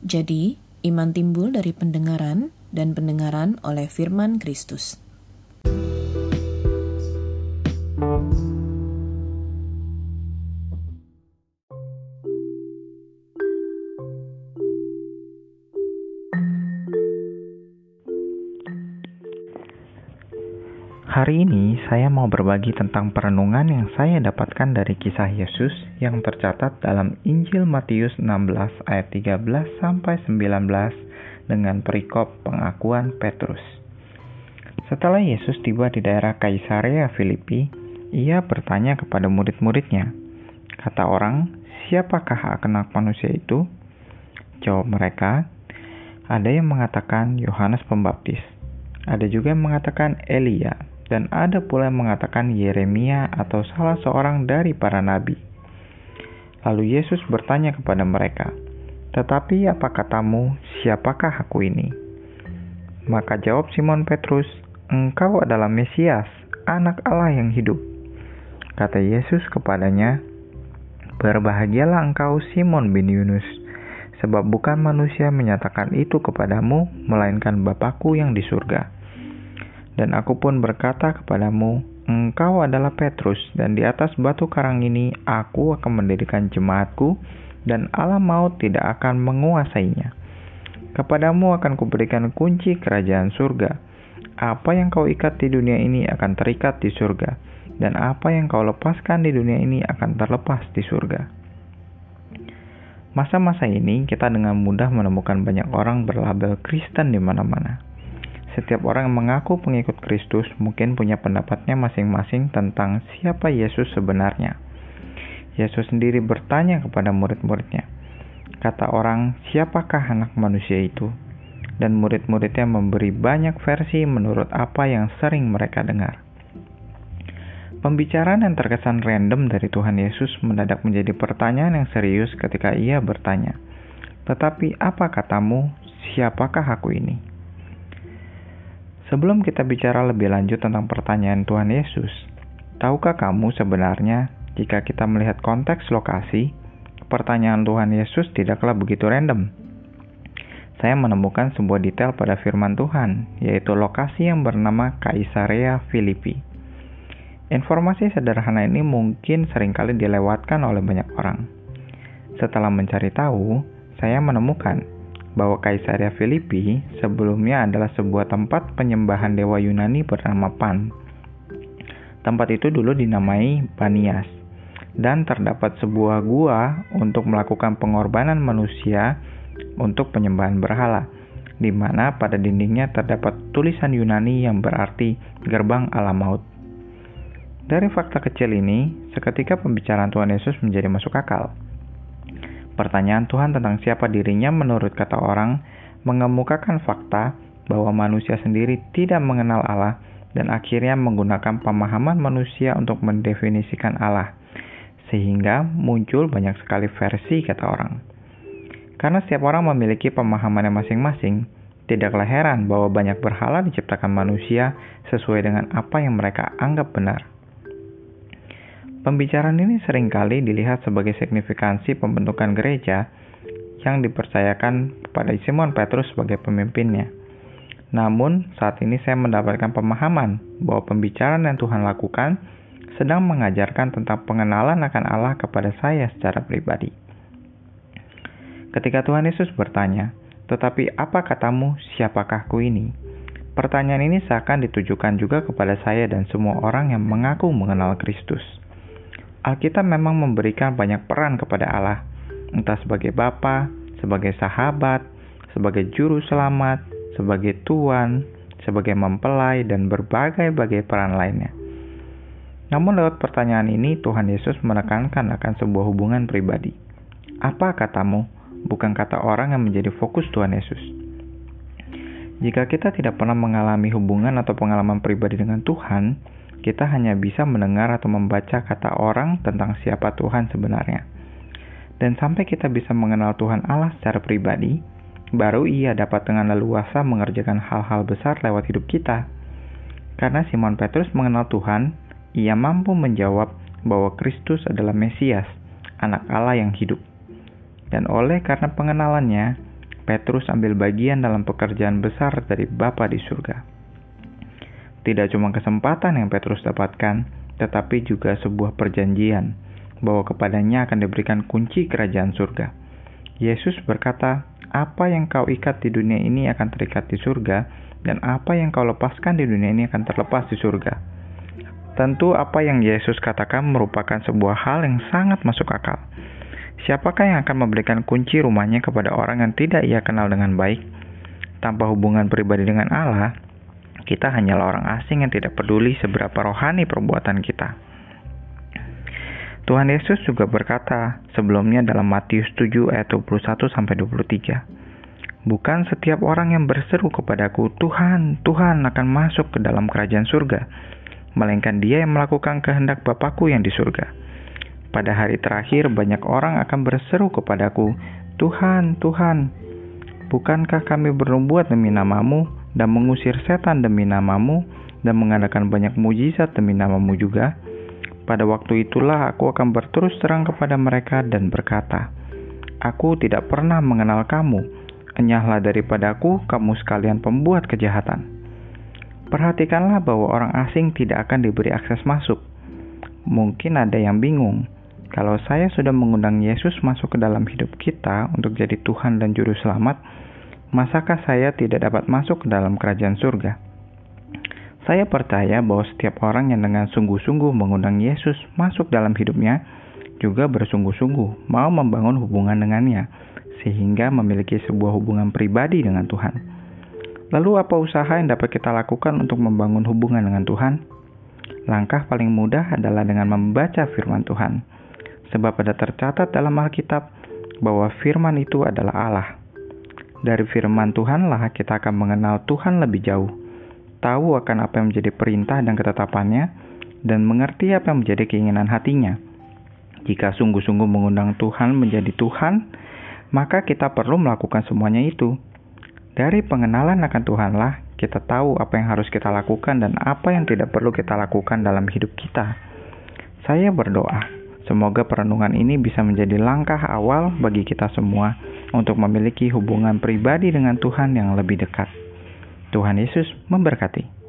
Jadi, iman timbul dari pendengaran dan pendengaran oleh firman Kristus. Hari ini saya mau berbagi tentang perenungan yang saya dapatkan dari kisah Yesus yang tercatat dalam Injil Matius 16 ayat 13 sampai 19 dengan perikop pengakuan Petrus. Setelah Yesus tiba di daerah Kaisarea Filipi, ia bertanya kepada murid-muridnya, kata orang, siapakah anak manusia itu? Jawab mereka, ada yang mengatakan Yohanes Pembaptis, ada juga yang mengatakan Elia, dan ada pula yang mengatakan Yeremia atau salah seorang dari para nabi. Lalu Yesus bertanya kepada mereka, "Tetapi apa katamu, siapakah aku ini?" Maka jawab Simon Petrus, "Engkau adalah Mesias, anak Allah yang hidup." Kata Yesus kepadanya, "Berbahagialah engkau Simon bin Yunus, sebab bukan manusia menyatakan itu kepadamu, melainkan Bapakku yang di surga." Dan aku pun berkata kepadamu, Engkau adalah Petrus, dan di atas batu karang ini aku akan mendirikan jemaatku, dan alam maut tidak akan menguasainya. Kepadamu akan kuberikan kunci kerajaan surga. Apa yang kau ikat di dunia ini akan terikat di surga, dan apa yang kau lepaskan di dunia ini akan terlepas di surga. Masa-masa ini kita dengan mudah menemukan banyak orang berlabel Kristen di mana-mana setiap orang yang mengaku pengikut Kristus mungkin punya pendapatnya masing-masing tentang siapa Yesus sebenarnya. Yesus sendiri bertanya kepada murid-muridnya, kata orang, siapakah anak manusia itu? Dan murid-muridnya memberi banyak versi menurut apa yang sering mereka dengar. Pembicaraan yang terkesan random dari Tuhan Yesus mendadak menjadi pertanyaan yang serius ketika ia bertanya, "Tetapi apa katamu, siapakah aku ini?" Sebelum kita bicara lebih lanjut tentang pertanyaan Tuhan Yesus, tahukah kamu sebenarnya jika kita melihat konteks lokasi, pertanyaan Tuhan Yesus tidaklah begitu random. Saya menemukan sebuah detail pada firman Tuhan, yaitu lokasi yang bernama Kaisarea Filipi. Informasi sederhana ini mungkin sering kali dilewatkan oleh banyak orang. Setelah mencari tahu, saya menemukan bahwa Kaisaria Filipi sebelumnya adalah sebuah tempat penyembahan dewa Yunani bernama Pan. Tempat itu dulu dinamai Banias dan terdapat sebuah gua untuk melakukan pengorbanan manusia untuk penyembahan berhala, di mana pada dindingnya terdapat tulisan Yunani yang berarti gerbang alam maut. Dari fakta kecil ini, seketika pembicaraan Tuhan Yesus menjadi masuk akal Pertanyaan Tuhan tentang siapa dirinya menurut kata orang mengemukakan fakta bahwa manusia sendiri tidak mengenal Allah dan akhirnya menggunakan pemahaman manusia untuk mendefinisikan Allah. Sehingga muncul banyak sekali versi kata orang. Karena setiap orang memiliki pemahamannya masing-masing, tidaklah heran bahwa banyak berhala diciptakan manusia sesuai dengan apa yang mereka anggap benar. Pembicaraan ini sering kali dilihat sebagai signifikansi pembentukan gereja yang dipercayakan pada Simon Petrus sebagai pemimpinnya. Namun, saat ini saya mendapatkan pemahaman bahwa pembicaraan yang Tuhan lakukan sedang mengajarkan tentang pengenalan akan Allah kepada saya secara pribadi. Ketika Tuhan Yesus bertanya, "Tetapi apa katamu, siapakah ku ini?" Pertanyaan ini seakan ditujukan juga kepada saya dan semua orang yang mengaku mengenal Kristus. Alkitab memang memberikan banyak peran kepada Allah, entah sebagai Bapa, sebagai sahabat, sebagai juru selamat, sebagai tuan, sebagai mempelai, dan berbagai-bagai peran lainnya. Namun lewat pertanyaan ini Tuhan Yesus menekankan akan sebuah hubungan pribadi. Apa katamu? Bukan kata orang yang menjadi fokus Tuhan Yesus. Jika kita tidak pernah mengalami hubungan atau pengalaman pribadi dengan Tuhan, kita hanya bisa mendengar atau membaca kata orang tentang siapa Tuhan sebenarnya. Dan sampai kita bisa mengenal Tuhan Allah secara pribadi, baru ia dapat dengan leluasa mengerjakan hal-hal besar lewat hidup kita. Karena Simon Petrus mengenal Tuhan, ia mampu menjawab bahwa Kristus adalah Mesias, anak Allah yang hidup. Dan oleh karena pengenalannya, Petrus ambil bagian dalam pekerjaan besar dari Bapa di surga. Tidak cuma kesempatan yang Petrus dapatkan, tetapi juga sebuah perjanjian bahwa kepadanya akan diberikan kunci kerajaan surga. Yesus berkata, "Apa yang kau ikat di dunia ini akan terikat di surga, dan apa yang kau lepaskan di dunia ini akan terlepas di surga." Tentu, apa yang Yesus katakan merupakan sebuah hal yang sangat masuk akal. Siapakah yang akan memberikan kunci rumahnya kepada orang yang tidak ia kenal dengan baik? Tanpa hubungan pribadi dengan Allah, kita hanyalah orang asing yang tidak peduli seberapa rohani perbuatan kita. Tuhan Yesus juga berkata sebelumnya dalam Matius 7 ayat 21 sampai 23. Bukan setiap orang yang berseru kepadaku, Tuhan, Tuhan akan masuk ke dalam kerajaan surga, melainkan dia yang melakukan kehendak Bapakku yang di surga. Pada hari terakhir banyak orang akan berseru kepadaku, Tuhan, Tuhan, bukankah kami berbuat demi namamu dan mengusir setan demi namamu dan mengadakan banyak mujizat demi namamu juga?' Pada waktu itulah aku akan berterus terang kepada mereka dan berkata, Aku tidak pernah mengenal kamu, enyahlah daripadaku kamu sekalian pembuat kejahatan. Perhatikanlah bahwa orang asing tidak akan diberi akses masuk. Mungkin ada yang bingung, kalau saya sudah mengundang Yesus masuk ke dalam hidup kita untuk jadi Tuhan dan Juru Selamat, masakah saya tidak dapat masuk ke dalam kerajaan surga? Saya percaya bahwa setiap orang yang dengan sungguh-sungguh mengundang Yesus masuk dalam hidupnya juga bersungguh-sungguh mau membangun hubungan dengannya, sehingga memiliki sebuah hubungan pribadi dengan Tuhan. Lalu, apa usaha yang dapat kita lakukan untuk membangun hubungan dengan Tuhan? Langkah paling mudah adalah dengan membaca Firman Tuhan, sebab ada tercatat dalam Alkitab bahwa Firman itu adalah Allah. Dari Firman Tuhanlah kita akan mengenal Tuhan lebih jauh tahu akan apa yang menjadi perintah dan ketetapannya, dan mengerti apa yang menjadi keinginan hatinya. Jika sungguh-sungguh mengundang Tuhan menjadi Tuhan, maka kita perlu melakukan semuanya itu. Dari pengenalan akan Tuhanlah, kita tahu apa yang harus kita lakukan dan apa yang tidak perlu kita lakukan dalam hidup kita. Saya berdoa, semoga perenungan ini bisa menjadi langkah awal bagi kita semua untuk memiliki hubungan pribadi dengan Tuhan yang lebih dekat. Tuhan Yesus memberkati.